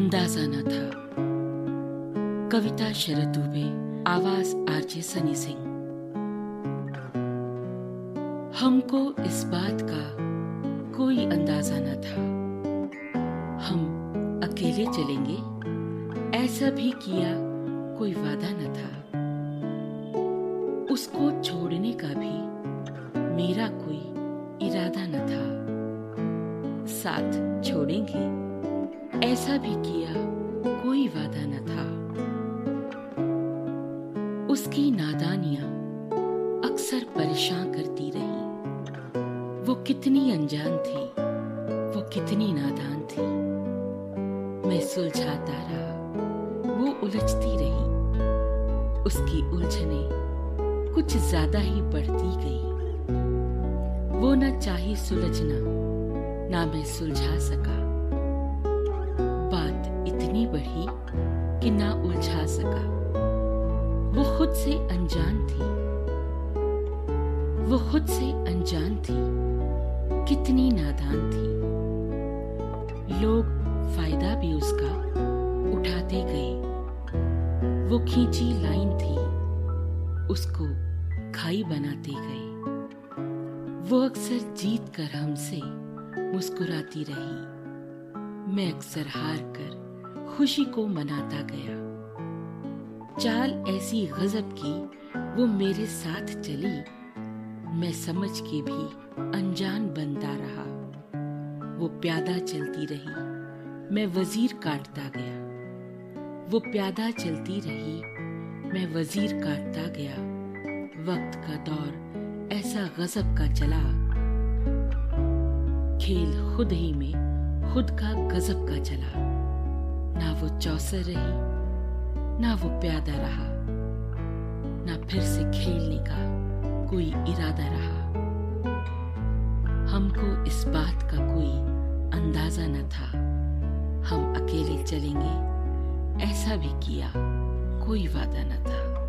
अंदाज़ा न था कविता शरद दुबे आवाज़ आरजे सनी सिंह। हमको इस बात का कोई अंदाज़ा न था हम अकेले चलेंगे, ऐसा भी किया कोई वादा न था। उसको छोड़ने का भी मेरा कोई इरादा न था। साथ छोड़ेंगे ऐसा भी किया कोई वादा न था। उसकी नादानियाँ अक्सर परेशान करती रही। वो कितनी अनजान थी, वो कितनी नादान थी। मैं सुलझाता रहा, वो उलझती रही। उसकी उलझने कुछ ज़्यादा ही बढ़ती गई। वो न चाही सुलझना, ना मैं सुलझा सका। इतनी बढ़ी कि ना उलझा सका। वो खुद से अनजान थी। वो खुद से अनजान थी। कितनी नादान थी। लोग फ़ायदा भी उसका उठाते गए। वो खींची लाइन थी। उसको खाई बनाते गए। वो अक्सर जीत कर हमसे मुस्कुराती रही। मैं अक्सर हार कर खुशी को मनाता गया। चाल ऐसी गजब की, वो मेरे साथ चली। मैं समझ के भी अनजान बनता रहा। वो प्यादा चलती रही, मैं वज़ीर काटता गया। वो प्यादा चलती रही, मैं वज़ीर काटता गया। वक्त का दौर ऐसा गजब का चला। खेल खुद ही में, खुद का गजब का चला। ना वो चौसर रही, ना वो प्यादा रहा, ना फिर से खेलने का कोई इरादा रहा। हमको इस बात का कोई अंदाज़ा न था। हम अकेले चलेंगे, ऐसा भी किया, कोई वादा न था।